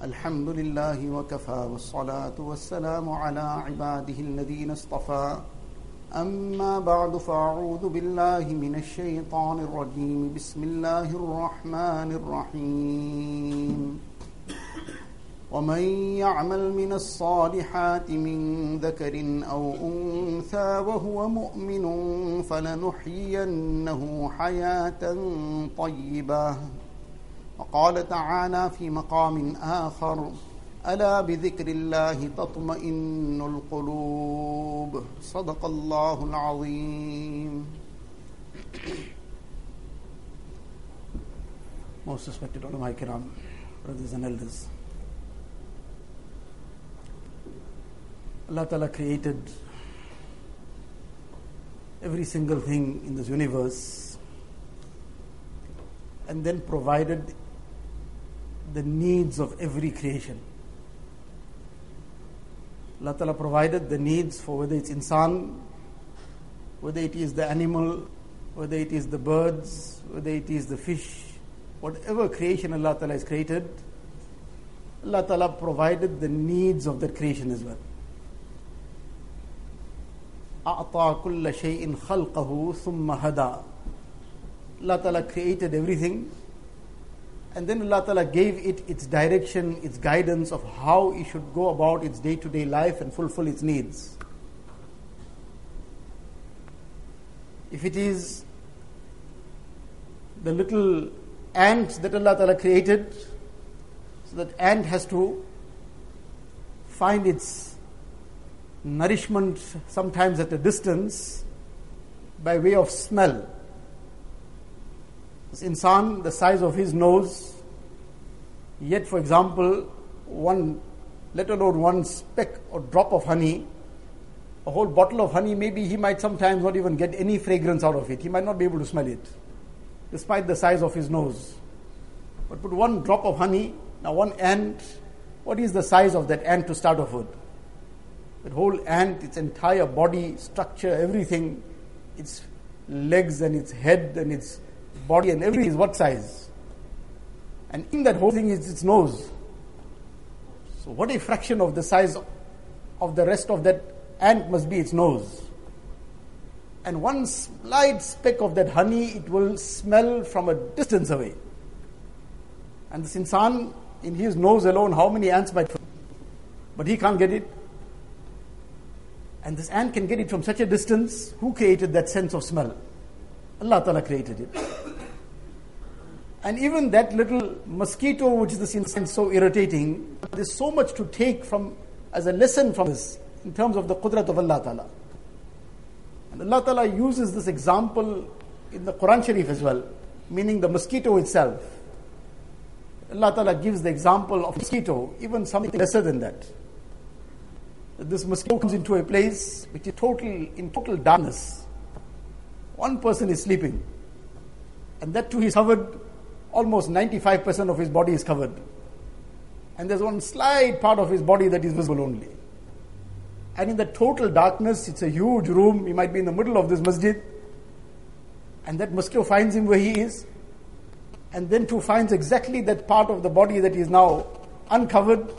الحمد لله وكفى والصلاة والسلام على عباده الذين اصطفى. أما بعد فأعوذ بالله من الشيطان الرجيم. بسم الله الرحمن الرحيم. ومن يعمل من الصالحات من ذكر أو أنثى وهو مؤمن فلنحيينه حياة طيبة. وقال تعالى في مقام آخر ألا بذكر الله تطمئن القلوب صدق الله العظيم Most respected ulama kiram, brothers and elders. Allah Ta'ala created every single thing in this universe and then provided the needs of every creation. Allah Ta'ala provided the needs for whether it's insan, whether it is the animal, whether it is the birds, whether it is the fish, whatever creation Allah Ta'ala has created, Allah Ta'ala provided the needs of that creation as well. أعطى كل شيء خلقه ثم هدى Allah Ta'ala created everything and then Allah Ta'ala gave it its direction, its guidance of how it should go about its day to day life and fulfill its needs. If it is the little ant that Allah Ta'ala created, so that ant has to find its nourishment sometimes at a distance by way of smell. This insan, the size of his nose, yet, for example, one, let alone one speck or drop of honey, a whole bottle of honey, maybe he might sometimes not even get any fragrance out of it. He might not be able to smell it, despite the size of his nose. But put one drop of honey, now one ant, what is the size of that ant to start off with? That whole ant, its entire body, structure, everything, its legs and its head and its body and everything is what size? And in that whole thing is its nose. So, what a fraction of the size of the rest of that ant must be its nose. And one slight speck of that honey, it will smell from a distance away. And this insan, in his nose alone, how many ants might But he can't get it. And this ant can get it from such a distance. Who created that sense of smell? Allah Ta'ala created it. And even that little mosquito, which is the sense so irritating, there's so much to take from as a lesson from this in terms of the qudrat of Allah Ta'ala. And Allah Ta'ala uses this example in the Quran Sharif as well, meaning the mosquito itself. Allah Ta'ala gives the example of mosquito, even something lesser than that. This mosquito comes into a place which is total in total darkness. One person is sleeping, and that too is covered almost 95% of his body is covered. And there's one slight part of his body that is visible only. And in the total darkness, it's a huge room. He might be in the middle of this masjid. And that mosquito finds him where he is. And then too finds exactly that part of the body that is now uncovered.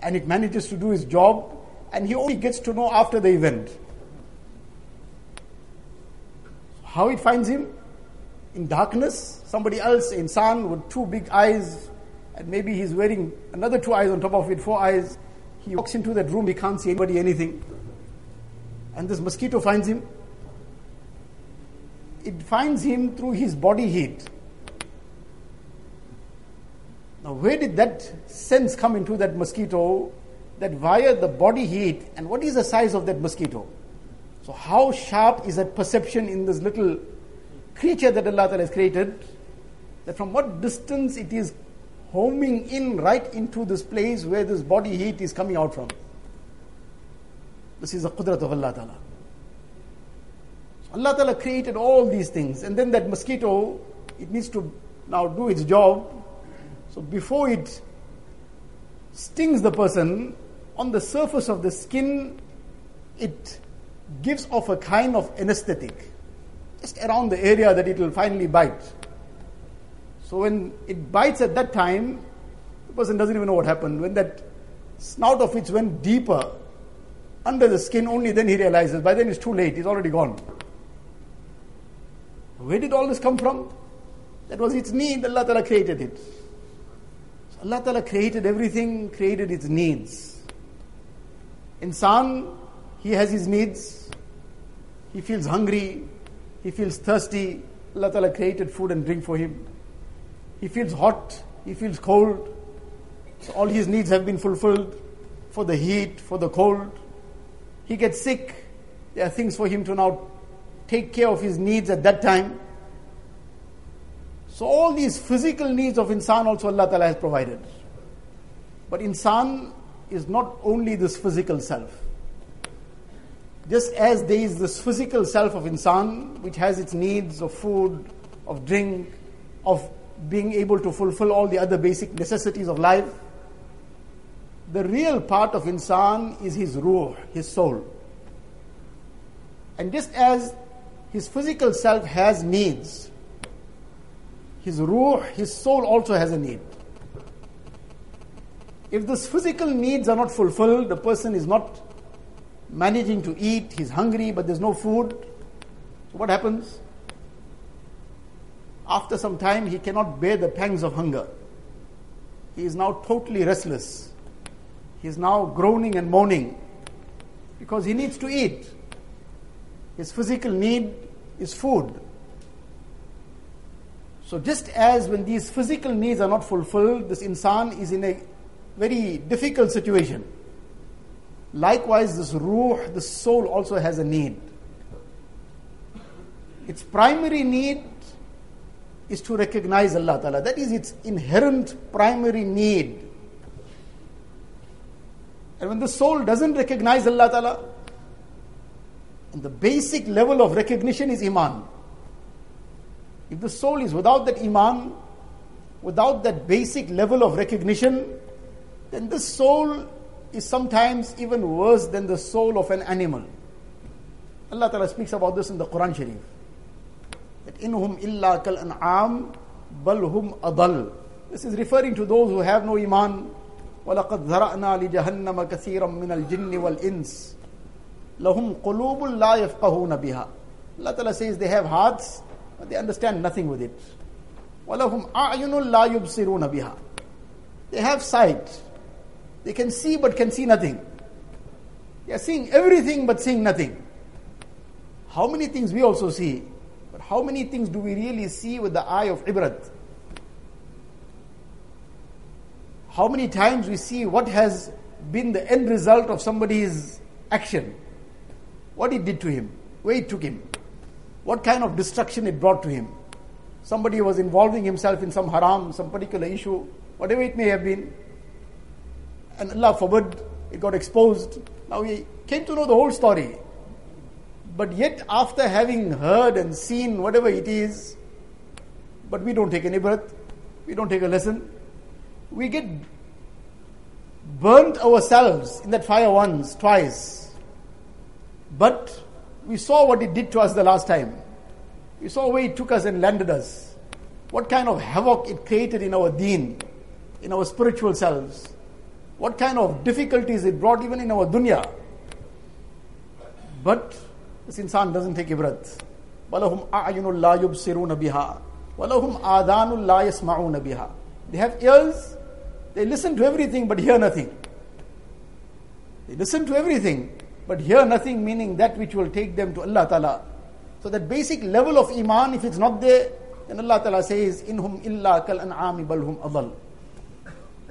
And it manages to do his job. And he only gets to know after the event. How it finds him? In darkness, somebody else, insan with two big eyes, and maybe he's wearing another two eyes on top of it, four eyes. He walks into that room, he can't see anybody, anything. And this mosquito finds him. It finds him through his body heat. Now, where did that sense come into that mosquito that via the body heat, and what is the size of that mosquito? So, how sharp is that perception in this little creature that Allah has created? That from what distance it is homing in right into this place where this body heat is coming out from. This is the qudrat of Allah Ta'ala. Allah Ta'ala created all these things, and then that mosquito, it needs to now do its job. So before it stings the person, on the surface of the skin, it gives off a kind of anesthetic, just around the area that it will finally bite. So when it bites at that time, the person doesn't even know what happened. When that snout of it went deeper under the skin, only then he realizes. By then it's too late, he's already gone. Where did all this come from? That was its need, Allah Ta'ala created it. So Allah Ta'ala created everything, created its needs. Insan, he has his needs. He feels hungry, he feels thirsty. Allah Ta'ala created food and drink for him. He feels hot, he feels cold. So all his needs have been fulfilled for the heat, for the cold. He gets sick. There are things for him to now take care of his needs at that time. So all these physical needs of insan also Allah Ta'ala has provided. But insan is not only this physical self. Just as there is this physical self of insan, which has its needs of food, of drink, of being able to fulfill all the other basic necessities of life, the real part of insan is his ruh, his soul. And just as his physical self has needs, his ruh, his soul also has a need. If these physical needs are not fulfilled, the person is not managing to eat, he's hungry, but there's no food. So what happens? After some time, he cannot bear the pangs of hunger. He is now totally restless. He is now groaning and moaning because he needs to eat. His physical need is food. So, just as when these physical needs are not fulfilled, this insan is in a very difficult situation. Likewise, this ruh, the soul, also has a need. Its primary need is to recognize Allah Ta'ala. That is its inherent primary need. And when the soul doesn't recognize Allah Ta'ala, and the basic level of recognition is Iman. If the soul is without that iman, without that basic level of recognition, then this soul is sometimes even worse than the soul of an animal. Allah Ta'ala speaks about this in the Quran Sharif. That inhum illa kal an'am bal hum adal. This is referring to those who have no iman. وَلَقَدْ ذَرَأْنَا لِجَهَنَّمَ كَثِيرًا مِنَ الْجِنِّ وَالْإِنسِ لَهُمْ قُلُوبٌ لَا يَفْقَهُونَ بِهَا Allah Ta'ala says they have hearts but they understand nothing with it. وَلَهُمْ أَعْيُنٌ لَا يُبْصِرُونَ بِهَا They have sight. They can see but can see nothing. They are seeing everything but seeing nothing. How many things we also see, but how many things do we really see with the eye of ibrat? How many times we see what has been the end result of somebody's action? What it did to him, where it took him what kind of destruction it brought to him. Somebody was involving himself in some haram, some particular issue, whatever it may have been. And Allah forbid, it got exposed. Now he came to know the whole story. But yet, after having heard and seen whatever it is, but we don't take any ibrat, we don't take a lesson, we get burnt ourselves in that fire once, twice. But we saw what it did to us the last time. We saw where it took us and landed us. What kind of havoc it created in our deen, in our spiritual selves. What kind of difficulties it brought even in our dunya. But this insan doesn't take ibrat. وَلَهُمْ أَعْيُنُ لَا يُبْصِرُونَ بِهَا وَلَهُمْ آذَانُ لَا يَسْمَعُونَ بِهَا They have ears, they listen to everything but hear nothing. They listen to everything but hear nothing, meaning that which will take them to Allah Ta'ala. So that basic level of Iman, if it's not there, then Allah Ta'ala says, Inhum illa kal an'ami balhum adal.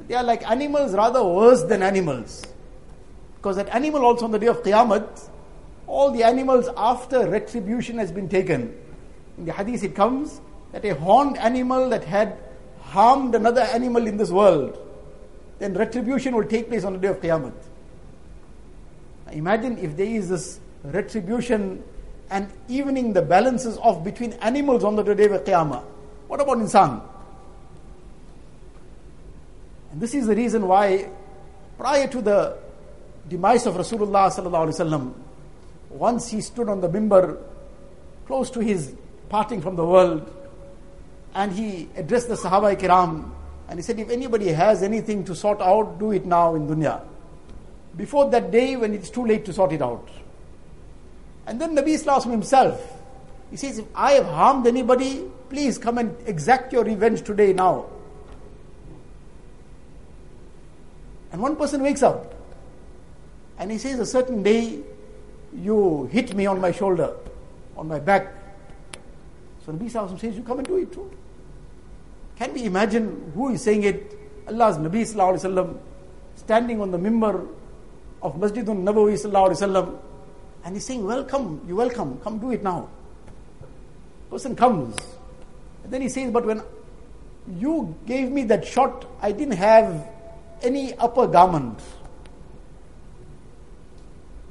They are like animals, rather worse than animals. Because that animal also on the day of Qiyamah, all the animals after retribution has been taken. In the hadith it comes that a horned animal that had harmed another animal in this world, then retribution will take place on the day of Qiyamah. Imagine if there is this retribution and evening the balances of between animals on the day of Qiyamah. What about insan? And this is the reason why prior to the demise of Rasulullah sallallahu alaihi wasallam, once he stood on the mimbar close to his parting from the world and he addressed the Sahaba kiram And he said, if anybody has anything to sort out, do it now in dunya. Before that day when it's too late to sort it out. And then Nabi Islam himself, he says, if I have harmed anybody, please come and exact your revenge today now. And one person wakes up and he says, a certain day you hit me on my shoulder, on my back. So Nabi Sallallahu says, you come and do it too. Can we imagine who is saying it? Allah's Nabi Sallallahu Alaihi Wasallam standing on the mimbar of Masjidun Nabawi Sallallahu Alaihi Wasallam and he's saying, welcome, you welcome, come do it now. Person comes. And then he says, but when you gave me that shot, I didn't have any upper garment.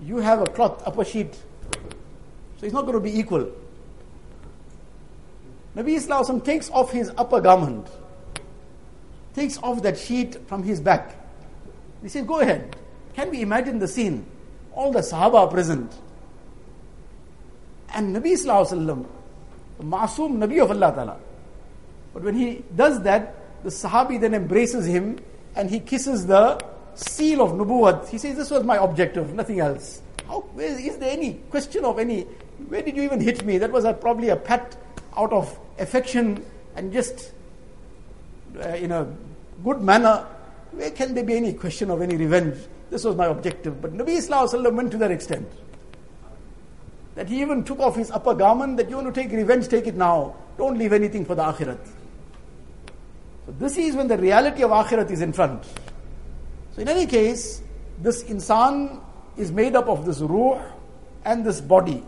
You have a cloth, upper sheet. So it's not going to be equal. Nabi Islam takes off his upper garment, takes off that sheet from his back. He says, Go ahead. Can we imagine the scene? All the Sahaba are present. And Nabi Islam, the Masoom Nabi of Allah Ta'ala. But when he does that, the Sahabi then embraces him and he kisses the seal of Nubuwat. He says, This was my objective, nothing else. How, is there any question of any, where did you even hit me? That was a, probably a pat out of affection and just uh, in a good manner. Where can there be any question of any revenge? This was my objective. But Nabi Islam went to that extent. That he even took off his upper garment, that you want to take revenge, take it now. Don't leave anything for the akhirat. So this is when the reality of akhirat is in front. So in any case, this insan is made up of this ruh and this body.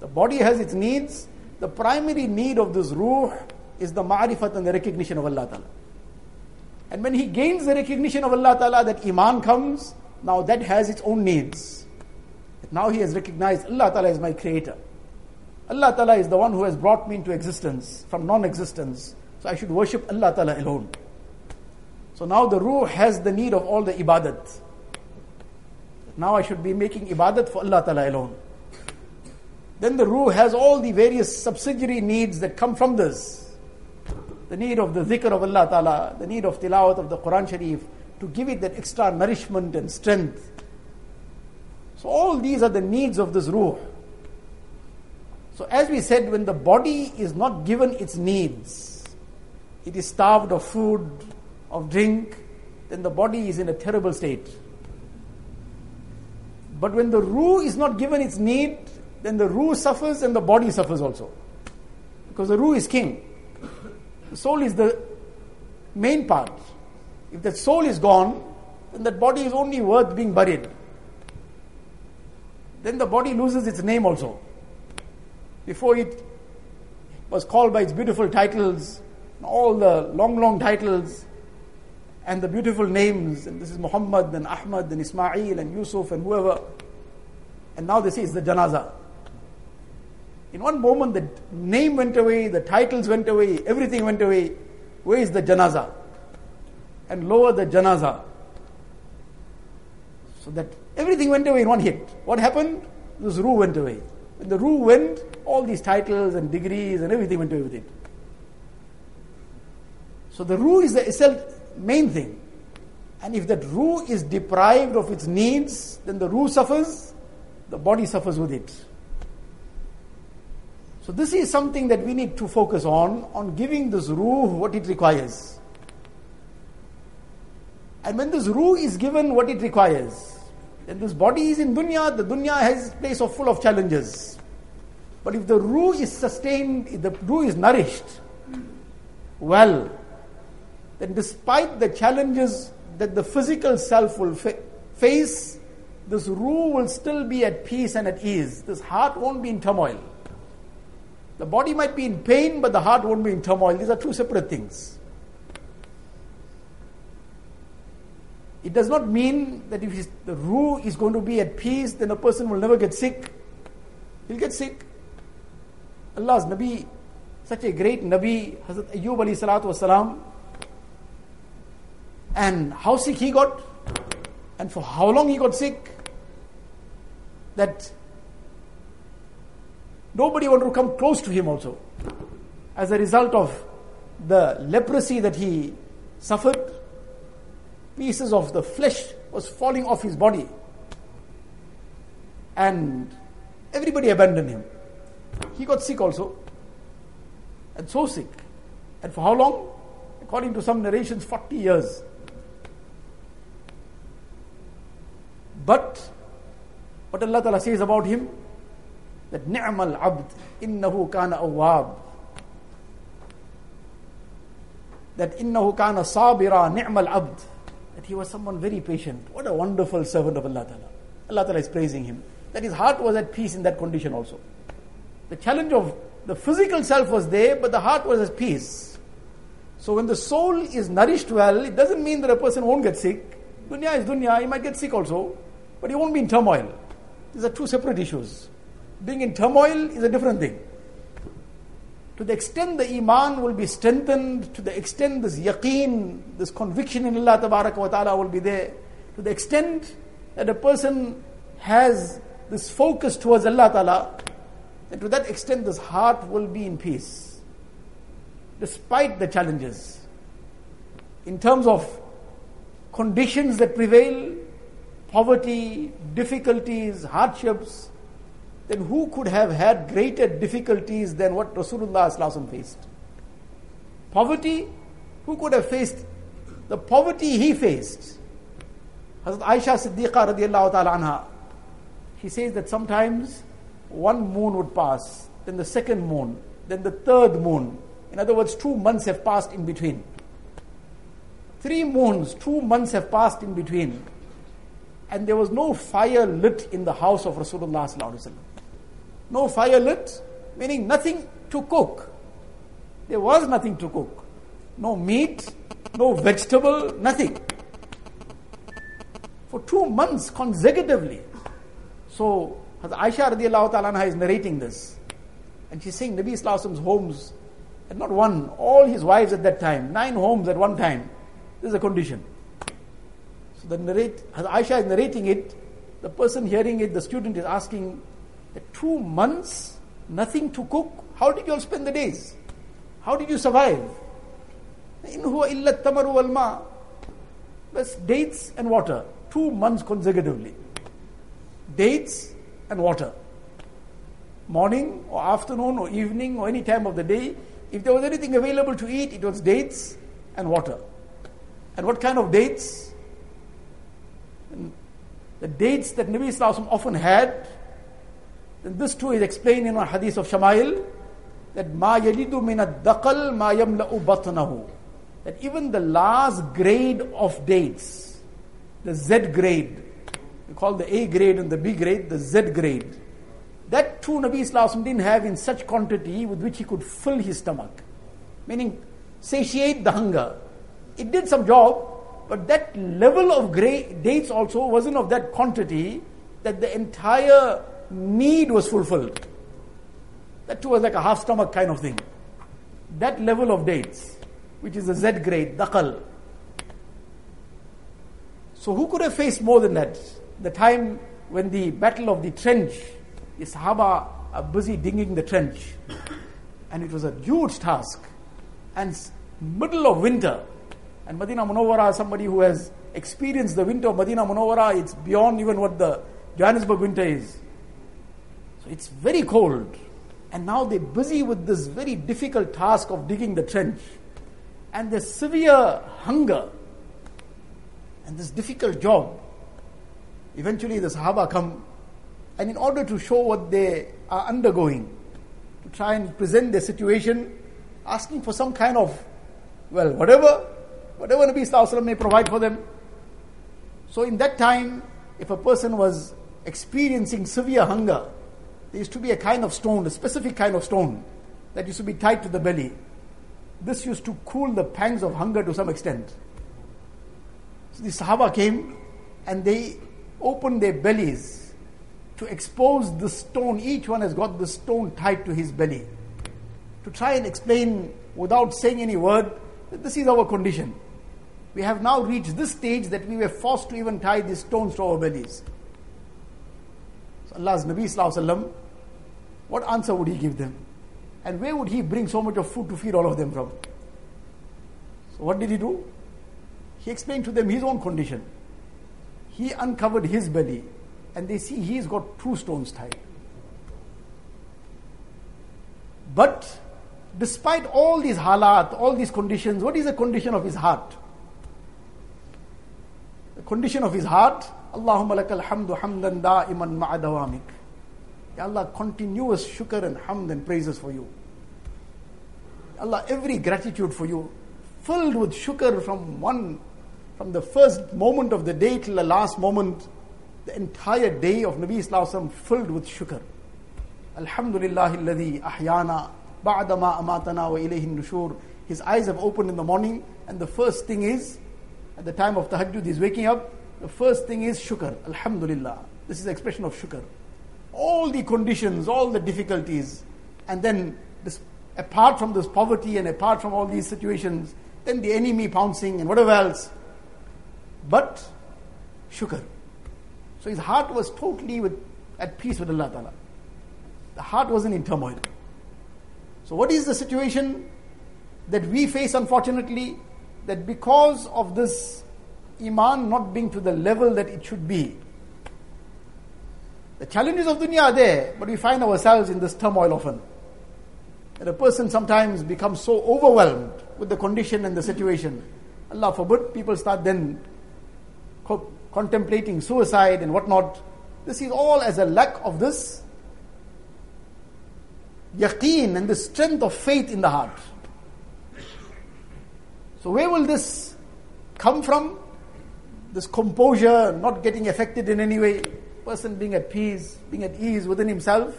The body has its needs. The primary need of this ruh is the ma'rifat and the recognition of Allah Ta'ala. And when he gains the recognition of Allah Ta'ala, that iman comes, now that has its own needs. Now he has recognized Allah Ta'ala is my creator. Allah Ta'ala is the one who has brought me into existence from non existence. So I should worship Allah Ta'ala alone. So now the ruh has the need of all the ibadat. Now I should be making ibadat for Allah Ta'ala alone. Then the ruh has all the various subsidiary needs that come from this. The need of the dhikr of Allah Ta'ala, the need of tilawat of the Quran Sharif, to give it that extra nourishment and strength. So all these are the needs of this ruh. So as we said, when the body is not given its needs, it is starved of food, of drink, then the body is in a terrible state. But when the ruh is not given its need, then the ruh suffers and the body suffers also. Because the ruh is king. The soul is the main part. If the soul is gone, then that body is only worth being buried. Then the body loses its name also. Before it was called by its beautiful titles, all the long, long titles and the beautiful names, and this is Muhammad and Ahmad and Ismail and Yusuf and whoever. And now they say it's the janaza. In one moment, the name went away, the titles went away, everything went away. Where is the janaza? And lower the janaza. So that everything went away in one hit. What happened? This ruh went away. When the ruh went, all these titles and degrees and everything went away with it. So the ruh is the main thing. And if that ruh is deprived of its needs, then the ruh suffers, the body suffers with it. So this is something that we need to focus on, on giving this ruh what it requires. And when this ruh is given what it requires, then this body is in dunya, the dunya has place of full of challenges. But if the ruh is sustained, if the ruh is nourished well, that despite the challenges that the physical self will fa- face, this ruh will still be at peace and at ease. This heart won't be in turmoil. The body might be in pain, but the heart won't be in turmoil. These are two separate things. It does not mean that if the ruh is going to be at peace, then a person will never get sick. He'll get sick. Allah's Nabi, such a great Nabi, Hazrat Ayyub alayhi salatu wasalam, and how sick he got, and for how long he got sick, that nobody wanted to come close to him also. As a result of the leprosy that he suffered. Pieces of the flesh was falling off his body. And everybody abandoned him. He got sick also. And so sick. And for how long? According to some narrations, 40 years. But what Allah Ta'ala says about him, that ni'mal abd innahu kana awwab. That innahu kana sabira ni'mal abd. That he was someone very patient. What a wonderful servant of Allah Ta'ala. Allah Ta'ala is praising him. That his heart was at peace in that condition also. The challenge of the physical self was there, but the heart was at peace. So when the soul is nourished well, it doesn't mean that a person won't get sick. Dunya is dunya, he might get sick also, but he won't be in turmoil. These are two separate issues. Being in turmoil is a different thing. To the extent the iman will be strengthened, to the extent this yaqeen, this conviction in Allah wa ta'ala will be there, to the extent that a person has this focus towards Allah ta'ala, and to that extent this heart will be in peace. Despite the challenges. In terms of conditions that prevail, poverty, difficulties, hardships, then who could have had greater difficulties than what Rasulullah faced? Poverty, who could have faced the poverty he faced? Hazrat Aisha Siddiqa radiallahu ta'ala anha, she says that sometimes one moon would pass, then the second moon, then the third moon. In other words, two months have passed in between. Three moons, two months have passed in between and there was no fire lit in the house of Rasulullah. Sallallahu Alaihi Wasallam. No fire lit, meaning nothing to cook. There was nothing to cook. No meat, no vegetable, nothing. For two months consecutively. So, Aisha radiallahu ta'ala is narrating this. And she's saying Nabi Islam's homes, and not one, all his wives at that time, nine homes at one time. This is a condition the narrate, Aisha is narrating it, the person hearing it, the student is asking, two months, nothing to cook, how did you all spend the days? How did you survive? In huwa illa tamaru wal ma. dates and water. Two months consecutively. Dates and water. Morning or afternoon or evening or any time of the day. If there was anything available to eat, it was dates and water. And what kind of dates? The dates that Nabi Islam often had, then this too is explained in our hadith of Shamail, that ma yalidu min ad-daqal ma yamla'u batnahu. That even the last grade of dates, the Z grade, we call the A grade and the B grade, the Z grade. That too Nabi Islam didn't have in such quantity with which he could fill his stomach. Meaning, satiate the hunger. It did some job, but that level of dates also wasn't of that quantity that the entire need was fulfilled. That too was like a half stomach kind of thing. That level of dates, which is the Z grade, daqal. So who could have faced more than that? The time when the battle of the trench, the Sahaba are busy digging the trench. And it was a huge task. And middle of winter, and Medina Munawwara, somebody who has experienced the winter of Medina Munawwara, it's beyond even what the Johannesburg winter is. So it's very cold. And now they're busy with this very difficult task of digging the trench. And the severe hunger and this difficult job. Eventually the Sahaba come and in order to show what they are undergoing, to try and present their situation, asking for some kind of, well, whatever Whatever Nabi Sallallahu may provide for them. So in that time, if a person was experiencing severe hunger, there used to be a kind of stone, a specific kind of stone, that used to be tied to the belly. This used to cool the pangs of hunger to some extent. So the Sahaba came and they opened their bellies to expose the stone. Each one has got the stone tied to his belly. To try and explain without saying any word that this is our condition we have now reached this stage that we were forced to even tie these stones to our bellies. So Allah's Nabi Sallallahu what answer would he give them? And where would he bring so much of food to feed all of them from? So what did he do? he explained to them his own condition. He uncovered his belly, and they see he's got two stones tied. But despite all these halat, all these conditions, what is the condition of his heart? Condition of his heart, Allahumma lakal hamdu hamdan da'iman ma'adawamik. Ya Allah, continuous shukr and hamd and praises for you. Allah, every gratitude for you, filled with shukr from one, from the first moment of the day till the last moment, the entire day of Nabi Islam filled with shukr. Alhamdulillah alladhi ahyana ba'dama amatana wa nushur. His eyes have opened in the morning and the first thing is, at the time of tahajjud, he's waking up, the first thing is shukr. Alhamdulillah. This is the expression of shukr. All the conditions, all the difficulties, and then this, apart from this poverty and apart from all these situations, then the enemy pouncing and whatever else. But shukr. So his heart was totally with, at peace with Allah Ta'ala. The heart wasn't in turmoil. So, what is the situation that we face, unfortunately? That because of this Iman not being to the level that it should be, the challenges of dunya are there, but we find ourselves in this turmoil often. That a person sometimes becomes so overwhelmed with the condition and the situation. Allah forbid, people start then co- contemplating suicide and whatnot. This is all as a lack of this yaqeen and the strength of faith in the heart. So, where will this come from? This composure, not getting affected in any way, person being at peace, being at ease within himself,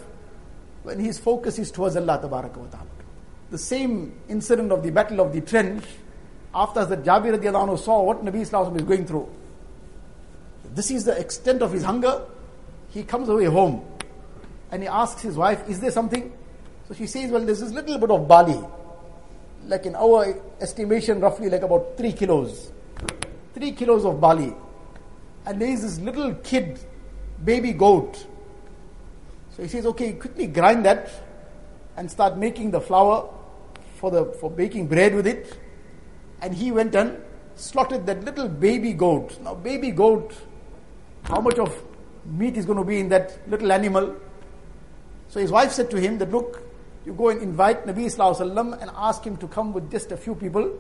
when his focus is towards Allah Ta'ala. The same incident of the battle of the trench, after that Jabir radiallahu saw what Nabi Islam is going through. This is the extent of his hunger. He comes away home and he asks his wife, Is there something? So she says, Well, there's this little bit of barley, like in our estimation, roughly like about three kilos. Three kilos of barley. And there is this little kid, baby goat. So he says, Okay, quickly grind that and start making the flour for, the, for baking bread with it. And he went and slaughtered that little baby goat. Now, baby goat, how much of meat is going to be in that little animal? So his wife said to him that, Look, you go and invite Nabi Sallallahu and ask him to come with just a few people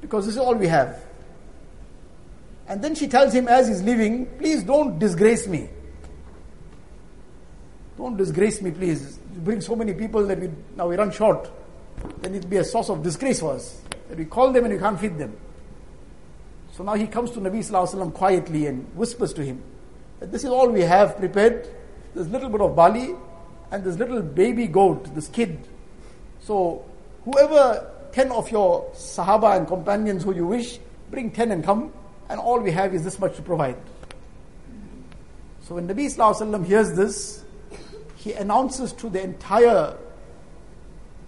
because this is all we have. And then she tells him as he's leaving, please don't disgrace me. Don't disgrace me, please. You bring so many people that we now we run short. Then it'll be a source of disgrace for us. That we call them and we can't feed them. So now he comes to Nabi Wasallam quietly and whispers to him that this is all we have prepared. There's a little bit of barley and this little baby goat, this kid. So, whoever, 10 of your Sahaba and companions who you wish, bring 10 and come, and all we have is this much to provide. So, when Nabi Wasallam hears this, he announces to the entire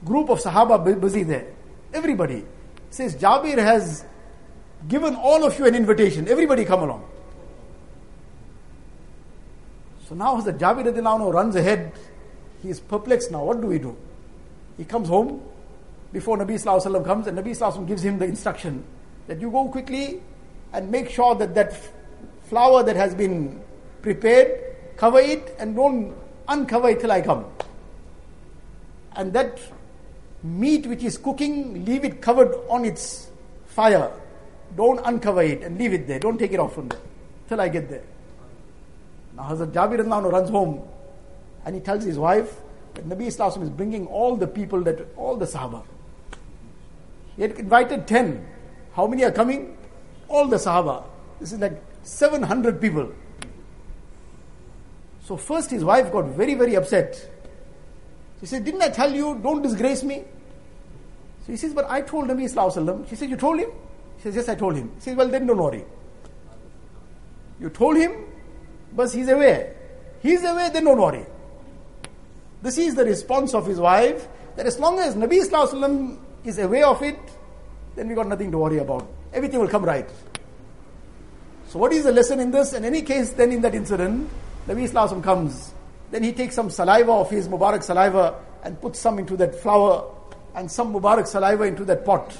group of Sahaba busy there, everybody, says, Jabir has given all of you an invitation, everybody come along. So now the Jabir runs ahead he is perplexed now. What do we do? He comes home before Nabi Sallallahu comes, and Nabi Sallallahu gives him the instruction that you go quickly and make sure that that flour that has been prepared, cover it and don't uncover it till I come. And that meat which is cooking, leave it covered on its fire. Don't uncover it and leave it there. Don't take it off from there till I get there. Now Hazrat Jabir runs home and he tells his wife that Nabi Islam is bringing all the people that all the Sahaba. He had invited 10. How many are coming? All the Sahaba. This is like 700 people. So first his wife got very, very upset. She said, Didn't I tell you, don't disgrace me? So he says, But I told Nabi Islam. She said, You told him? He says, Yes, I told him. He says, Well, then don't worry. You told him, but he's aware. He's aware, then don't worry. This is the response of his wife that as long as Nabi Wasallam is aware of it, then we got nothing to worry about. Everything will come right. So, what is the lesson in this? In any case, then in that incident, Nabi Wasallam comes. Then he takes some saliva of his Mubarak saliva and puts some into that flour and some Mubarak saliva into that pot.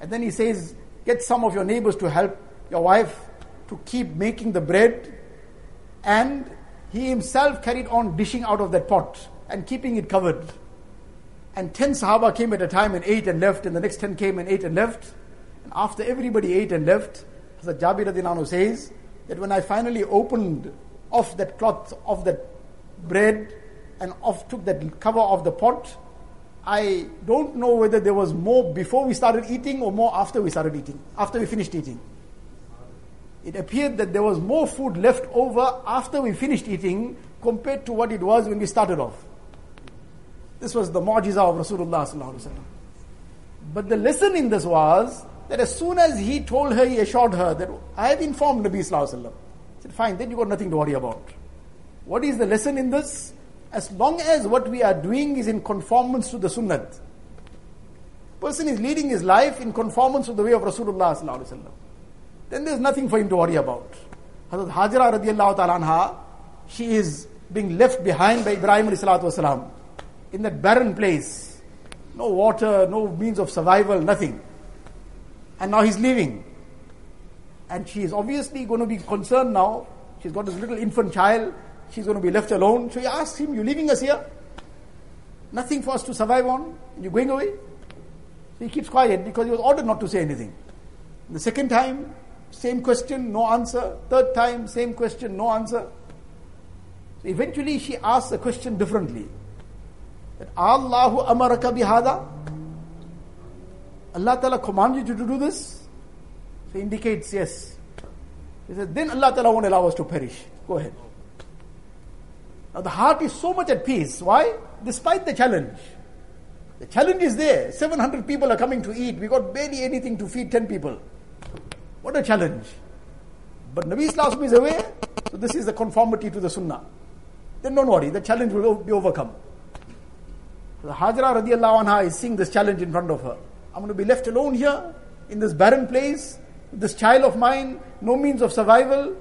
And then he says, get some of your neighbors to help your wife to keep making the bread. And he himself carried on dishing out of that pot and keeping it covered. And 10 Sahaba came at a time and ate and left, and the next 10 came and ate and left. And after everybody ate and left, Hazrat Jabir Radinano says that when I finally opened off that cloth of that bread and off took that cover of the pot, I don't know whether there was more before we started eating or more after we started eating, after we finished eating. It appeared that there was more food left over after we finished eating compared to what it was when we started off. This was the mu'jiza of Rasulullah. But the lesson in this was that as soon as he told her, he assured her that I have informed Nabi Sallallahu He said, Fine, then you got nothing to worry about. What is the lesson in this? As long as what we are doing is in conformance to the Sunnah, person is leading his life in conformance to the way of Rasulullah then there's nothing for him to worry about. Hazrat Hajra radiallahu ta'ala anha, she is being left behind by Ibrahim wasalam in that barren place. No water, no means of survival, nothing. And now he's leaving. And she is obviously going to be concerned now. She's got this little infant child. She's going to be left alone. So he asks him, You're leaving us here? Nothing for us to survive on? You're going away? So he keeps quiet because he was ordered not to say anything. The second time, same question, no answer. Third time, same question, no answer. So eventually she asks the question differently. That Allahu amaraka bihada? Allah Ta'ala commanded you to do this? So indicates yes. He said, then Allah Ta'ala won't allow us to perish. Go ahead. Now the heart is so much at peace. Why? Despite the challenge. The challenge is there. 700 people are coming to eat. We got barely anything to feed 10 people. What a challenge. But Nabi Islam is aware, so this is the conformity to the Sunnah. Then don't worry, the challenge will be overcome. The Hajra radiallahu anha is seeing this challenge in front of her. I'm going to be left alone here in this barren place, this child of mine, no means of survival.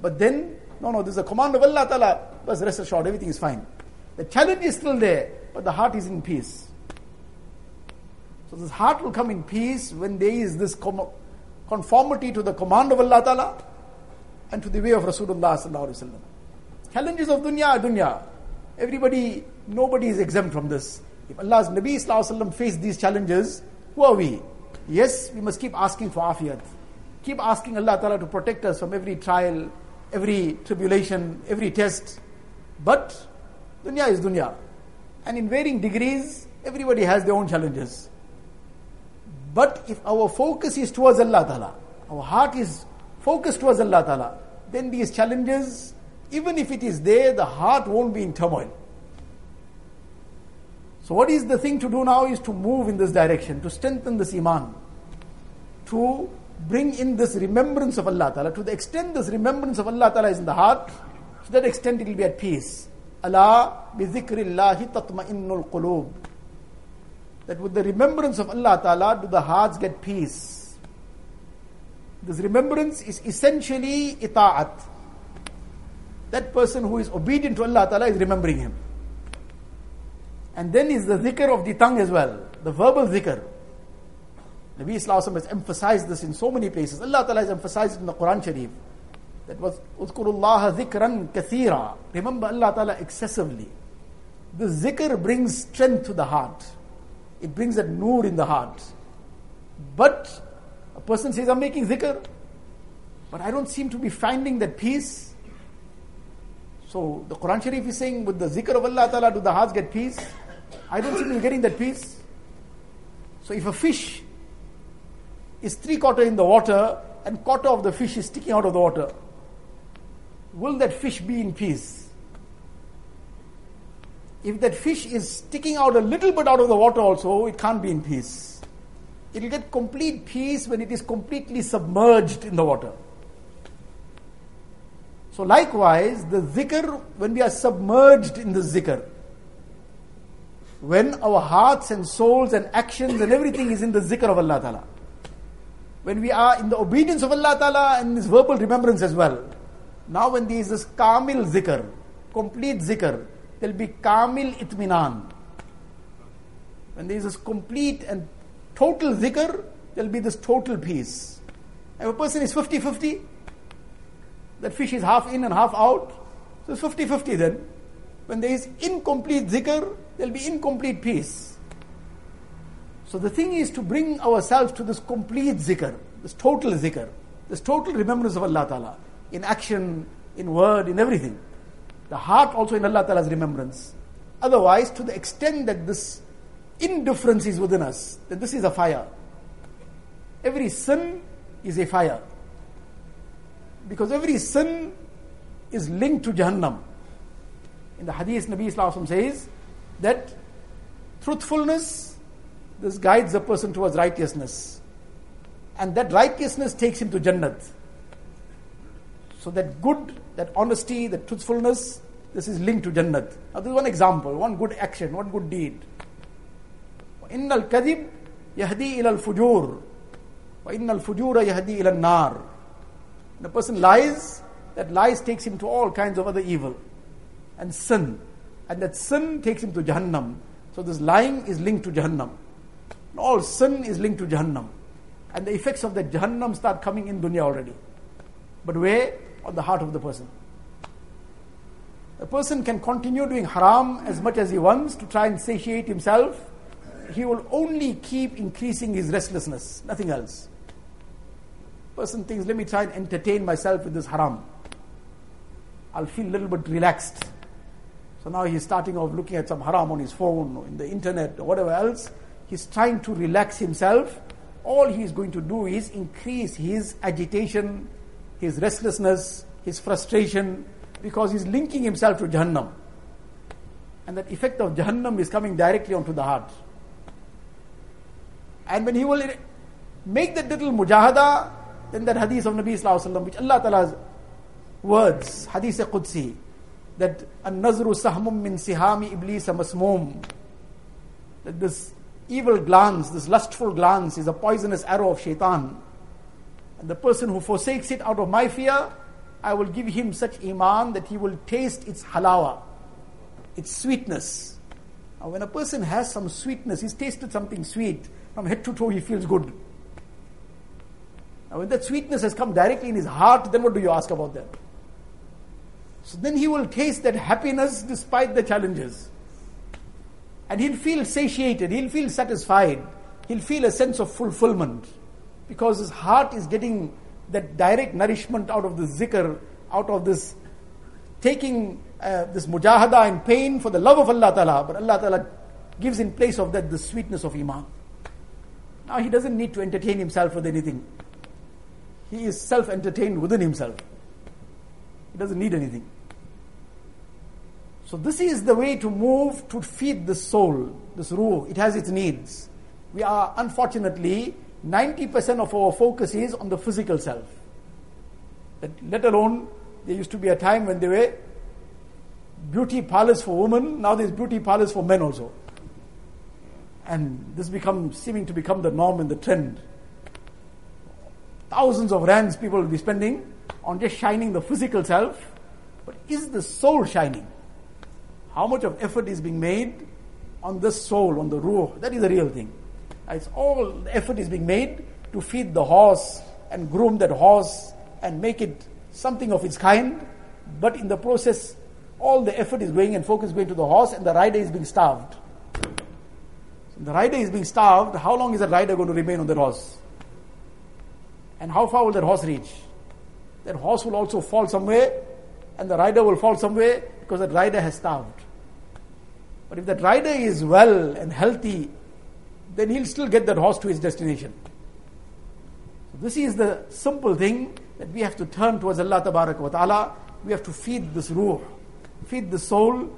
But then, no, no, this is a command of Allah Ta'ala. But rest assured, everything is fine. The challenge is still there, but the heart is in peace. So this heart will come in peace when there is this conformity to the command of Allah Ta'ala and to the way of Rasulullah. Challenges of dunya are dunya. Everybody, nobody is exempt from this. If Allah's Nabi Sallallahu faced these challenges, who are we? Yes, we must keep asking for afiyat. Keep asking Allah Ta'ala to protect us from every trial, every tribulation, every test. But dunya is dunya. And in varying degrees, everybody has their own challenges. But if our focus is towards Allah Ta'ala, our heart is focused towards Allah Ta'ala, then these challenges, even if it is there, the heart won't be in turmoil. So, what is the thing to do now is to move in this direction, to strengthen this Iman, to bring in this remembrance of Allah Ta'ala. To the extent this remembrance of Allah Ta'ala is in the heart, to that extent it will be at peace. Allah bi dhikrillahi tatma'innul qulub that with the remembrance of Allah Ta'ala do the hearts get peace. This remembrance is essentially ita'at. That person who is obedient to Allah Ta'ala is remembering Him. And then is the zikr of the tongue as well, the verbal zikr. Nabi Islam has emphasized this in so many places. Allah Ta'ala has emphasized it in the Quran Sharif. That was Uzkurullaha zikran kathira. Remember Allah Ta'ala excessively. The zikr brings strength to the heart. It brings that nur in the heart. But a person says, I'm making zikr, but I don't seem to be finding that peace. So the Quran Sharif is saying, with the zikr of Allah Ta'ala, do the hearts get peace? I don't seem to be getting that peace. So if a fish is three quarter in the water and quarter of the fish is sticking out of the water, will that fish be in peace? if that fish is sticking out a little bit out of the water also, it can't be in peace. It will get complete peace when it is completely submerged in the water. So likewise, the zikr, when we are submerged in the zikr, when our hearts and souls and actions and everything is in the zikr of Allah Ta'ala, when we are in the obedience of Allah Ta'ala and this verbal remembrance as well, now when there is this kamil zikr, complete zikr, there'll be kamil itminan. When there is this complete and total zikr, there'll be this total peace. If a person is 50 50, that fish is half in and half out, so it's 50 50 then. When there is incomplete zikr, there'll be incomplete peace. So the thing is to bring ourselves to this complete zikr, this total zikr, this total remembrance of Allah Ta'ala, in action, in word, in everything. The heart also in Allah Ta'ala's remembrance. Otherwise, to the extent that this indifference is within us, then this is a fire. Every sin is a fire. Because every sin is linked to Jahannam. In the hadith, Nabi Islam says that truthfulness, this guides a person towards righteousness. And that righteousness takes him to Jannat. So that good, that honesty, that truthfulness, this is linked to Jannat. Now this is one example, one good action, one good deed. إن الكذب يهدي إلى الفجور وإن الفجور يهدي إلى النار a person lies, that lies takes him to all kinds of other evil and sin. And that sin takes him to Jahannam. So this lying is linked to Jahannam. All sin is linked to Jahannam. And the effects of that Jahannam start coming in dunya already. But where? On the heart of the person. A person can continue doing haram as much as he wants to try and satiate himself. He will only keep increasing his restlessness, nothing else. Person thinks, let me try and entertain myself with this haram. I'll feel a little bit relaxed. So now he's starting off looking at some haram on his phone or in the internet or whatever else. He's trying to relax himself. All he's going to do is increase his agitation, his restlessness, his frustration, because he's linking himself to Jahannam. And that effect of Jahannam is coming directly onto the heart. And when he will make that little mujahada, then that hadith of Nabi Sallallahu which Allah Ta'ala's words, hadith Qudsi, that an-nazru sahmum min sihami iblis masmum, that this evil glance, this lustful glance is a poisonous arrow of shaitan. And the person who forsakes it out of my fear, I will give him such iman that he will taste its halawa, its sweetness. Now, when a person has some sweetness, he's tasted something sweet, from head to toe he feels good. Now, when that sweetness has come directly in his heart, then what do you ask about that? So then he will taste that happiness despite the challenges. And he'll feel satiated, he'll feel satisfied, he'll feel a sense of fulfillment because his heart is getting that direct nourishment out of the zikr, out of this taking uh, this mujahada and pain for the love of Allah Ta'ala, but Allah Ta'ala gives in place of that the sweetness of Iman. Now he doesn't need to entertain himself with anything. He is self entertained within himself. He doesn't need anything. So this is the way to move to feed the soul, this ruh. It has its needs. We are unfortunately 90% of our focus is on the physical self. Let alone, there used to be a time when there were beauty parlors for women, now there's beauty parlors for men also. And this becomes seeming to become the norm and the trend. Thousands of rands people will be spending on just shining the physical self. But is the soul shining? How much of effort is being made on the soul, on the ruh? That is the real thing. It's all effort is being made to feed the horse and groom that horse and make it something of its kind. But in the process, all the effort is going and focus going to the horse, and the rider is being starved. So the rider is being starved. How long is the rider going to remain on the horse? And how far will that horse reach? That horse will also fall somewhere, and the rider will fall somewhere because that rider has starved. But if that rider is well and healthy then he'll still get that horse to his destination. So this is the simple thing that we have to turn towards Allah wa ta'ala. We have to feed this ruh, feed the soul,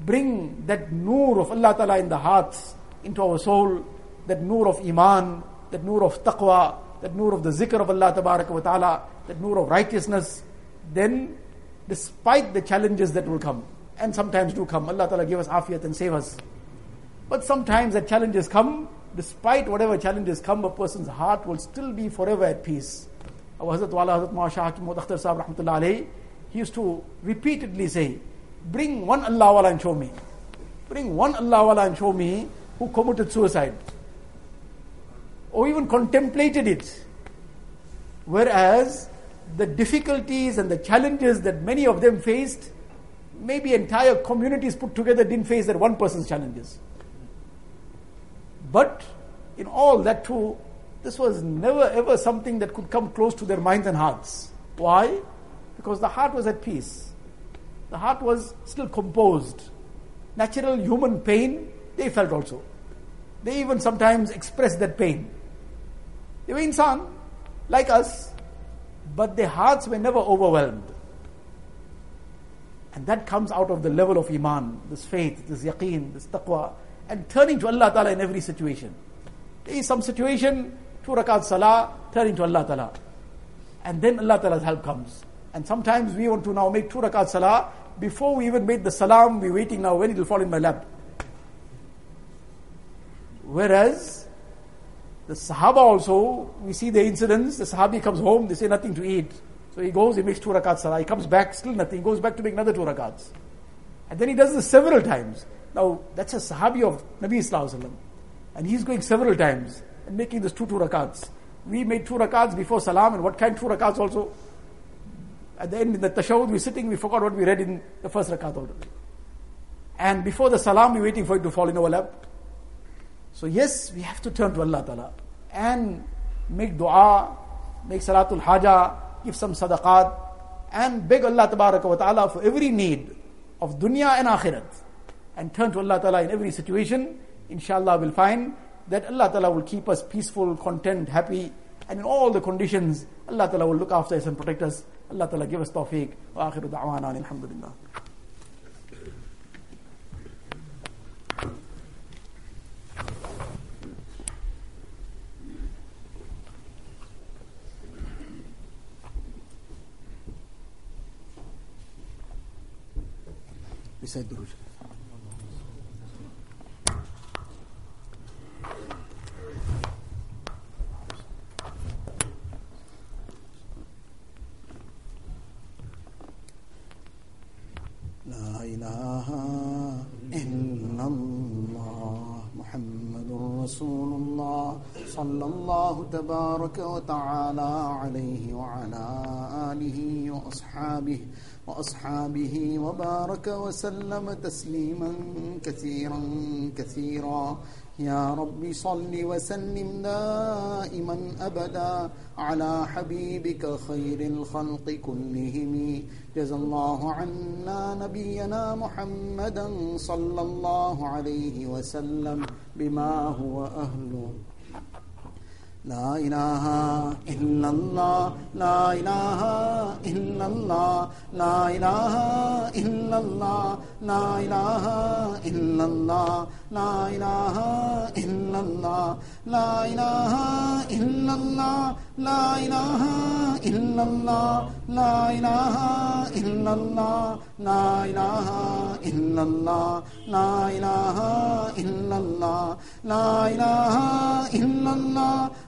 bring that nur of Allah ta'ala in the hearts, into our soul, that nur of iman, that nur of taqwa, that nur of the zikr of Allah wa ta'ala, that nur of righteousness. Then, despite the challenges that will come, and sometimes do come, Allah ta'ala give us afiyat and save us. But sometimes the challenges come, despite whatever challenges come, a person's heart will still be forever at peace. Our Hazrat Wala Hazrat Maulana Shah Hakim Akhtar Sahib Rahmatullah alayhi, he used to repeatedly say, Bring one Allah Wala and show me. Bring one Allah Wala and show me who committed suicide. Or even contemplated it. Whereas the difficulties and the challenges that many of them faced, maybe entire communities put together didn't face that one person's challenges. But in all that too, this was never ever something that could come close to their minds and hearts. Why? Because the heart was at peace. The heart was still composed. Natural human pain, they felt also. They even sometimes expressed that pain. They were insan, like us, but their hearts were never overwhelmed. And that comes out of the level of iman, this faith, this yaqeen, this taqwa, and turning to Allah Ta'ala in every situation. There is some situation, two rakat salah, turning to Allah Ta'ala. And then Allah Ta'ala's help comes. And sometimes we want to now make two rakat salah. Before we even made the salam, we're waiting now when it will fall in my lap. Whereas, the Sahaba also, we see the incidents, the Sahabi comes home, they say nothing to eat. So he goes, he makes two rakats salah, he comes back, still nothing, he goes back to make another two rakats. And then he does this several times. Now, that's a Sahabi of Nabi Sallallahu And he's going several times and making this two two rakats. We made two rakats before salam, and what kind two rakats also? At the end, in the tashahud, we're sitting, we forgot what we read in the first rakat already. And before the salam, we're waiting for it to fall in our lap. So, yes, we have to turn to Allah Ta'ala and make dua, make salatul haja, give some sadaqat, and beg Allah Ta'ala for every need of dunya and akhirat. And turn to Allah Ta'ala in every situation. Inshallah, we'll find that Allah Ta'ala will keep us peaceful, content, happy, and in all the conditions, Allah Ta'ala will look after us and protect us. Allah Ta'ala give us tawfiq. Wa akhiru da'wana alhamdulillah. Recite the لا إله إلا الله محمد رسول الله صلى الله تبارك وتعالى عليه وعلى آله وأصحابه وأصحابه وبارك وسلم تسليما كثيرا كثيرا يا رب صل وسلم دائما أبدا على حبيبك خير الخلق كلهم. جزى الله عنا نبينا محمدا صلى الله عليه وسلم بما هو أهله. لا الہ الا اللہ لا الہ الا اللہ لا الہ الا اللہ لا الہ الا اللہ لا الہ الا اللہ لا الہ الا اللہ لا الہ الا اللہ لا الہ الا اللہ لا الہ الا اللہ لا الہ الا اللہ لا الہ الا اللہ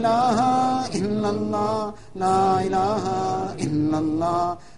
الہ الا اللہ لا الہ الا اللہ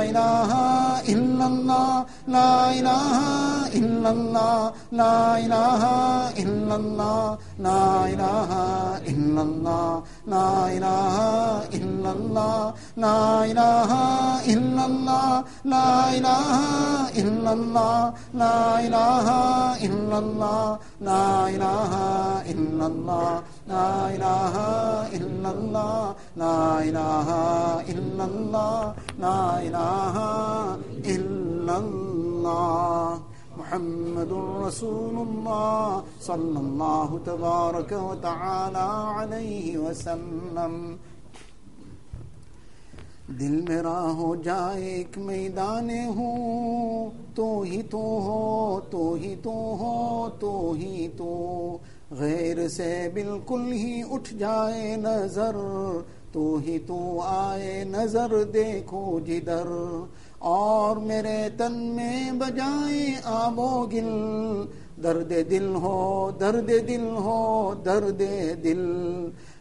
الہ الا اللہ لا الہ الا اللہ لا الہ الا اللہ لا الہ الا اللہ لا الہ الا اللہ لا الہ الا اللہ لا الہ الا اللہ لا الہ الا اللہ لا الہ الا اللہ لا الہ الا اللہ لا الہ الا اللہ لا الہ الا اللہ محمد رسول اللہ صلی اللہ تبارک و تعالی علیہ وسلم. دل میرا ہو جائے ایک میدان ہوں تو ہی تو ہو، تو ہی تو ہو، تو ہی تو غیر سے بالکل ہی اٹھ جائے نظر، تو ہی تو آئے نظر دیکھو جدھر اور میرے تن میں بجائے آب و گل، درد دل ہو، درد دل ہو، درد دل۔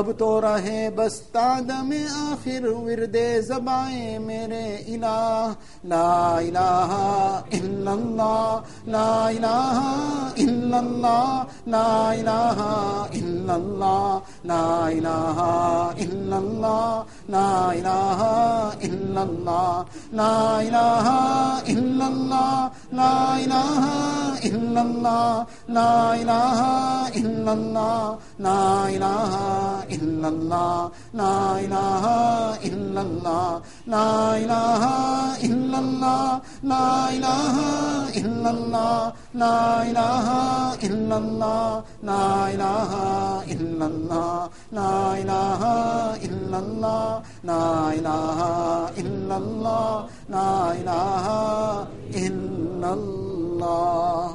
اب تو رہے بستاد میں آخر ورد زبائیں میرے الہ، لا الہ الا اللہ، لا الہ الا اللہ، لا الہ الا اللہ، لا الہ الا اللہ، لا الہ الا اللہ، لا الہ الا اللہ، لا الہ الا اللہ، لا الہ الا اللہ، لا الہ إلا الله لا إله إلا الله لا إله إلا الله لا إله إلا الله لا إله إلا الله لا إله إلا الله لا إله إلا الله لا إله إلا الله لا إله إلا الله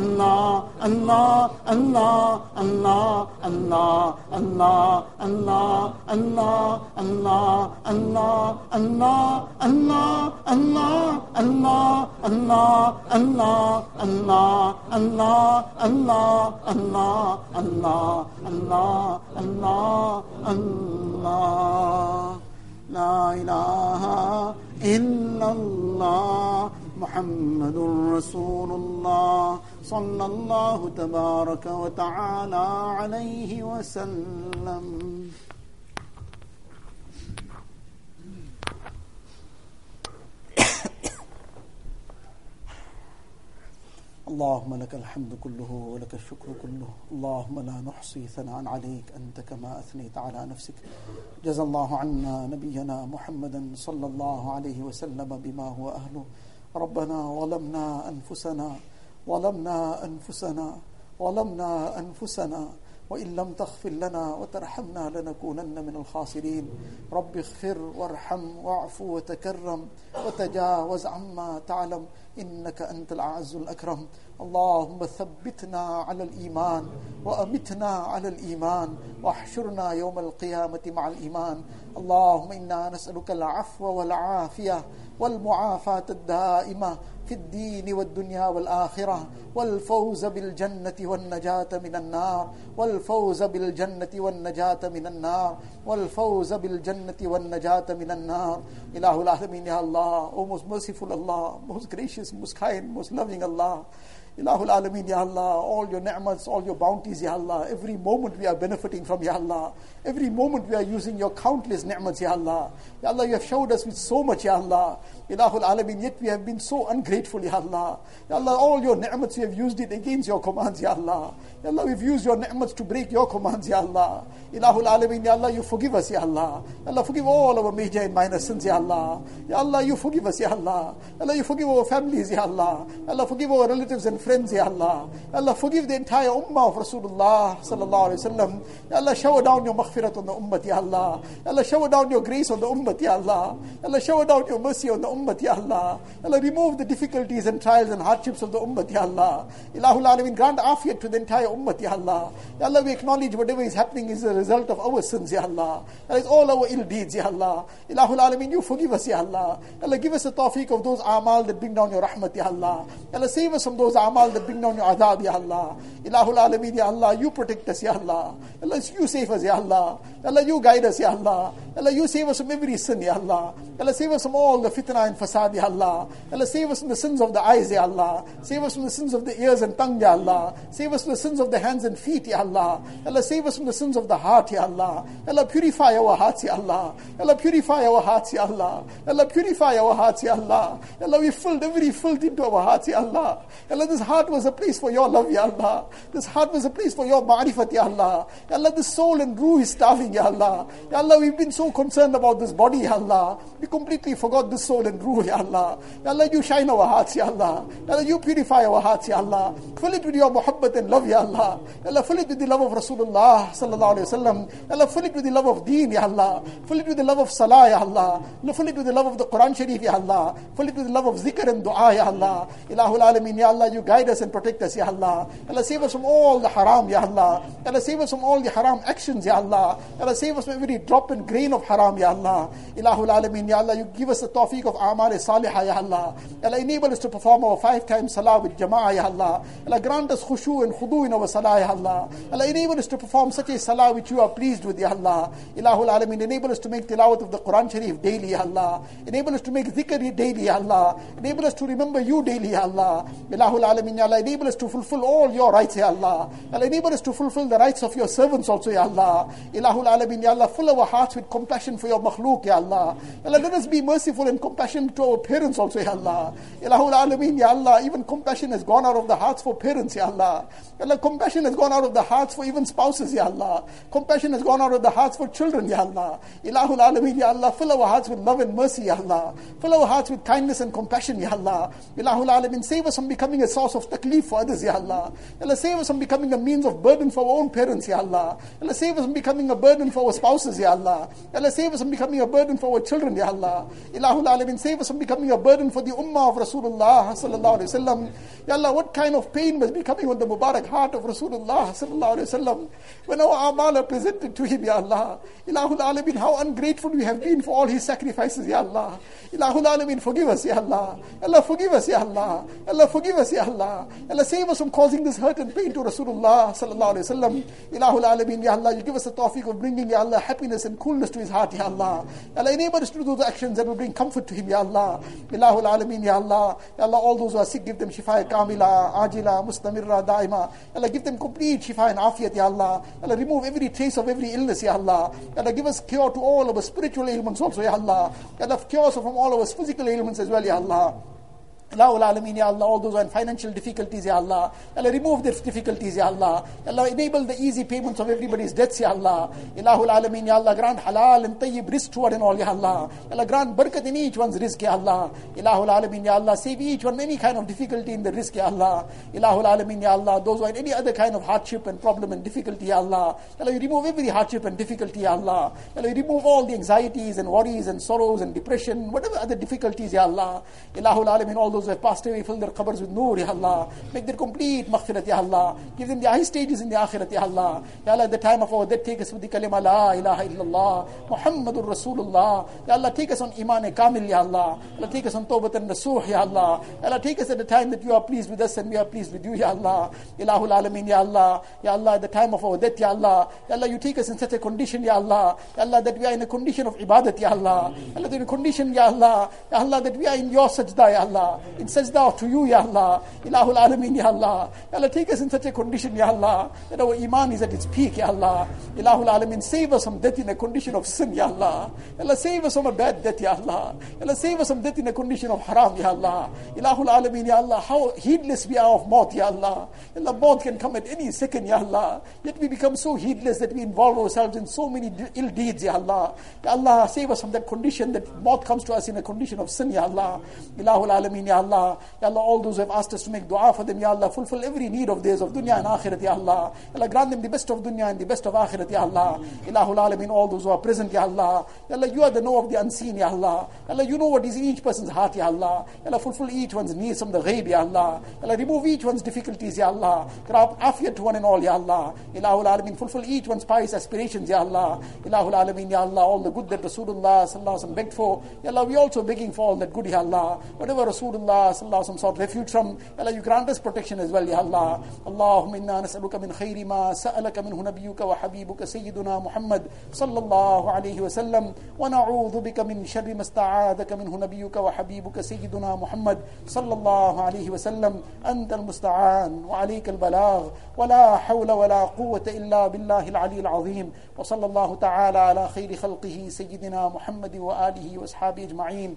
اللہ اللہ اللہ اللہ اللہ اللہ اللہ لا الہ الا اللہ محمد رسول الله صلى الله تبارك وتعالى عليه وسلم. اللهم لك الحمد كله ولك الشكر كله. اللهم لا نحصي ثناء عليك أنت كما أثنيت على نفسك. جزا الله عنا نبينا محمدا صلى الله عليه وسلم بما هو أهله. ربنا ظلمنا أنفسنا ظلمنا أنفسنا ظلمنا أنفسنا. وإن لم تغفر لنا وترحمنا لنكونن من الخاسرين. رب اغفر وارحم واعف وتكرم وتجاوز عما تعلم. إنك أنت الأعز الأكرم. اللهم ثبتنا على الإيمان وأمتنا على الإيمان. واحشرنا يوم القيامة مع الإيمان. اللهم إنا نسألك العفو والعافية والمعافاة الدائمة في الدين والدنيا والآخرة والفوز بالجنة والنجاة من النار والفوز بالجنة والنجاة من النار والفوز بالجنة والنجاة من النار إله العالمين يا Allah O most merciful Allah most gracious most kind most loving Allah Ilahul Alameen, Ya Allah, all your ni'mats, all your bounties, Ya Allah. Every moment we are benefiting from, Ya Allah. Every moment we are using your countless ni'mats, Ya Allah. Ya Allah, you have showed us with so much, Ya Allah. Ilahul Alameen, yet we have been so ungrateful, Ya Allah. Ya Allah, all your ni'mats, we have used it against your commands, Ya Allah. Ya Allah, we've used your ni'mats to break your commands, Ya Allah. Ilahul Alameen, Ya Allah, you forgive us, Ya Allah. Ya Allah, forgive all our major and minor sins, Ya Allah. Ya Allah, you forgive us, Ya Allah. Ya Allah, you forgive our families, Ya Allah. Ya Allah, forgive our relatives and friends, Ya Allah. Ya Allah, forgive the entire ummah of Rasulullah sallallahu alayhi wa sallam. Ya Allah, shower down your maghfirat on the ummah, Ya Allah. Ya Allah, shower down your grace on the ummah, Ya Allah. Ya Allah, shower down your mercy on the ummah, Ya Allah. Ya Allah, remove the difficulties and trials and hardships of the ummah, Ya Allah. Ilahul Alameen, grant afiyat to the entire ummah, Ya Allah. Ya Allah, we acknowledge whatever is happening is a result of our sins, Ya Allah. That is all our ill deeds, Ya Allah. Ilahul Alameen, you forgive us, Ya Allah. Ya Allah, give us the tawfiq of those amal that bring down your rahmat, Ya Allah. Ya Allah, save us from those amal that bring down your azab, Ya Allah. Ilahul Alameen, Ya Allah, you protect us, Ya Allah. Ya Allah, you save us, Ya Allah. Ya Allah, you guide us, Ya Allah. Allah, you save us from every sin, Ya Allah. Allah, save us from all the fitna and fasad, Ya Allah. Allah, save us from the sins of the eyes, Ya Allah. Save us from the sins of the ears and tongue, Ya Allah. Save us from the sins of the hands and feet, Ya Allah. Allah, save us from the sins of the heart, Ya Allah. Allah, purify our hearts, Ya Allah. Allah, purify our hearts, Ya Allah. Allah, purify our hearts, Ya Allah. Allah, we filled every filth into our hearts, Ya Allah. Allah, this heart was a place for your love, Ya Allah. This heart was a place for your ma'rifat, Ya Allah. Allah, this soul and ruh is starving, Ya Allah. Ya Allah, we've been so concerned about this body, Ya Allah. We completely forgot this soul and ruh, Ya Allah. Ya Allah, you shine our hearts, Ya Allah. Ya Allah, you purify our hearts, Ya Allah. Fill it with your muhabbat and love, Ya Allah. Ya Allah, fill it with the love of Rasulullah, sallallahu alayhi wa sallam. Ya Allah, fill it with the love of deen, Ya Allah. Fill it with the love of salah, Ya Allah. Fill it with the love of the Quran Sharif, Ya Allah. Fill it with the love of zikr and dua, Ya Allah. Ilahul Alameen, Ya Allah, you guide us and protect us, Ya Allah. Ya Allah, save us from all the haram, Ya Allah. Ya Allah, save us from all the haram actions, Ya Allah. Ya Allah, save us from every drop and grain of haram, Ya Allah. Ilahul Alameen, Ya Allah, you give us the tawfiq of amal salihah, Ya Allah. Ya Allah, enable us to perform our five times salah with jama'ah, Ya Allah. Ya Allah, grant us khushu and khudu in our salah, Ya Allah. Ya Allah, enable us to perform such a salah which you are pleased with, Ya Allah. Ilahul Alameen, enable us to make tilawat of the Quran Sharif daily, Ya Allah. Enable us to make zikr daily, Ya Allah. Enable us to remember you daily, Ya Allah. Ilahul Alameen, Ya Allah, enable us to fulfill all your rights, Ya Allah. Ya Allah, enable us to fulfill the rights of your servants also, Ya Allah. Ilahul Alameen, Ya Allah, fill our hearts with compassion for your makhluk, Ya Allah. Ya Allah, let us be merciful and compassionate to our parents also, Ya Allah. Ilahul Alameen, Ya Allah, even compassion has gone out of the hearts for parents, Ya Allah. Ya Allah, compassion has gone out of the hearts for even spouses, Ya Allah. Compassion has gone out of the hearts for children, Ya Allah. Ilahul Alameen, Ya Allah, fill our hearts with love and mercy, Ya Allah. Fill our hearts with kindness and compassion, Ya Allah. Ilahul Alameen, save us from becoming a source of taklif for others, Ya Allah. Ya Allah, save us from becoming a means of burden for our own parents, Ya Allah. Ya Allah, save us from becoming a burden for our spouses, Ya Allah. Ya Allah, save us from becoming a burden for our children, Ya Allah. Ilahul Alameen, save us from becoming a burden for the ummah of Rasulullah sallallahu alayhi wa sallam. Ya Allah, what kind of pain must be coming on the Mubarak heart of Rasulullah sallallahu alayhi wa sallam when our amal are presented to him, Ya Allah. Ilahul Alameen, how ungrateful we have been for all his sacrifices, Ya Allah. Ilahul Alameen, forgive us, Ya Allah. Allah, forgive us, Ya Allah. Allah, forgive us, Ya Allah. Allah, save us from causing this hurt and pain to Rasulullah sallallahu alayhi wa sallam. Ilahul Alameen, Ya Allah, you give us the tawfiq of bringing, Ya Allah, happiness and coolness to his heart, Ya Allah. Ya Allah, enable us to do those actions that will bring comfort to him, Ya Allah. Ilahul Alameen, Ya Allah. Ya Allah, all those who are sick, give them shifa kamila, ajila, mustamirra, daima. Allah, give them complete shifa and afiyat, Ya Allah. Allah, remove every trace of every illness, Ya Allah. Allah, give us cure to all of our spiritual ailments also, Ya Allah. Allah, cure us from all of our physical ailments as well, Ya Allah. Ilahul Alameen, Ya Allah, all those who are in financial difficulties, Ya Allah. Allah, remove their difficulties, Ya Allah. Allah, enable the easy payments of everybody's debts, Ya Allah. Ilahul Alameen, Ya Allah, grant halal and tayyib rizq toward and all, Ya Allah. Allah, grant barakat in each one's rizq, Ya Allah. Ilahul Alameen, Ya Allah, save each one any kind of difficulty in the rizq, Ya Allah. Ilahul Alameen, Ya Allah, those who are in any other kind of hardship and problem and difficulty, Ya Allah. Allah, you remove every hardship and difficulty, Ya Allah. Allah, you remove all the anxieties and worries and sorrows and depression, whatever other difficulties, Ya Allah. Ilahul Alameen, all those who have passed away, fill their qabrs with noor, Ya Allah. Make their complete maghfirat, Ya Allah. Give them the high stages in the akhirat, Ya Allah. Ya Allah, at the time of our death, take us with the kalima La ilaha illallah, Muhammadur Rasulullah. Ya Allah, take us on Iman Kamil, Ya Allah. Ya Allah, take us on Tawbatan Nasuha, Ya Allah. Ya Allah, take us at the time that you are pleased with us and we are pleased with you, Ya Allah. Ilahul Alameen, Ya Allah. Ya Allah, at the time of our death, Ya Allah. Ya Allah, you take us in such a condition, Ya Allah. Ya Allah, that we are in a condition of ibadat, Ya Allah. Ya Allah, in a condition, Ya Allah. Ya Allah, that we are in your sajda, Ya Allah. In sajda to you, Ya Allah. Ilahul Alameen, Ya Allah. Ya Allah, take us in such a condition, Ya Allah, that our iman is at its peak, Ya Allah. Ilahul Alameen, save us from death in a condition of sin, Ya Allah. Ya Allah, save us from a bad death, Ya Allah. Ya Allah, save us from death in a condition of haram, Ya Allah. Ilahul Alameen, Ya Allah, how heedless we are of maut, Ya Allah. Ya Allah, maut can come at any second, Ya Allah. Yet we become so heedless that we involve ourselves in so many ill deeds, Ya Allah. Ya Allah, save us from that condition that maut comes to us in a condition of sin, Ya Allah. Ilahul Alameen, Ya Allah. Ya Allah, all those who have asked us to make dua for them, Ya Allah, fulfill every need of theirs of dunya and akhirat, Ya Allah. Ya Allah, grant them the best of dunya and the best of akhirat, Ya Allah. Ilahul Alameen, all those who are present, Ya Allah. Ya Allah, you are the know of the unseen, Ya Allah. Ya Allah, you know what is in each person's heart, Ya Allah. Ya Allah, fulfill each one's needs from the ghaib, Ya Allah. Ya Allah, remove each one's difficulties, Ya Allah. Grant afiyat to one and all, Ya Allah. Ilahul Alameen, fulfill each one's pious aspirations, Ya Allah. Ilahul Alameen, Ya Allah, all the good that Rasulullah sallallahu begged for. Ya Allah, we also begging for all that good, Ya Allah. Whatever Rasulullah sallallahu alaihi wasallam sought refuge from, Allah, you grant us protection as well, Ya Allah. Allahumma inna nas'aluka min khayri ma sa'alaka minhu nabiyyuka wa habibuka sayyiduna Muhammad sallallahu alayhi wa sallam. Wa na'udhu bika min sharri ma sta'adaka minhu nabiyyuka wa habibuka sayyiduna Muhammad sallallahu alayhi wa sallam. Anta al-musta'an wa alayka al-balagh. Wa la hawla wa la quwwata illa billahi al-ali al-azim wa sallallahu ta'ala ala khayri khalqihi sayyidina Muhammad wa alihi wa ashabihi ajma'in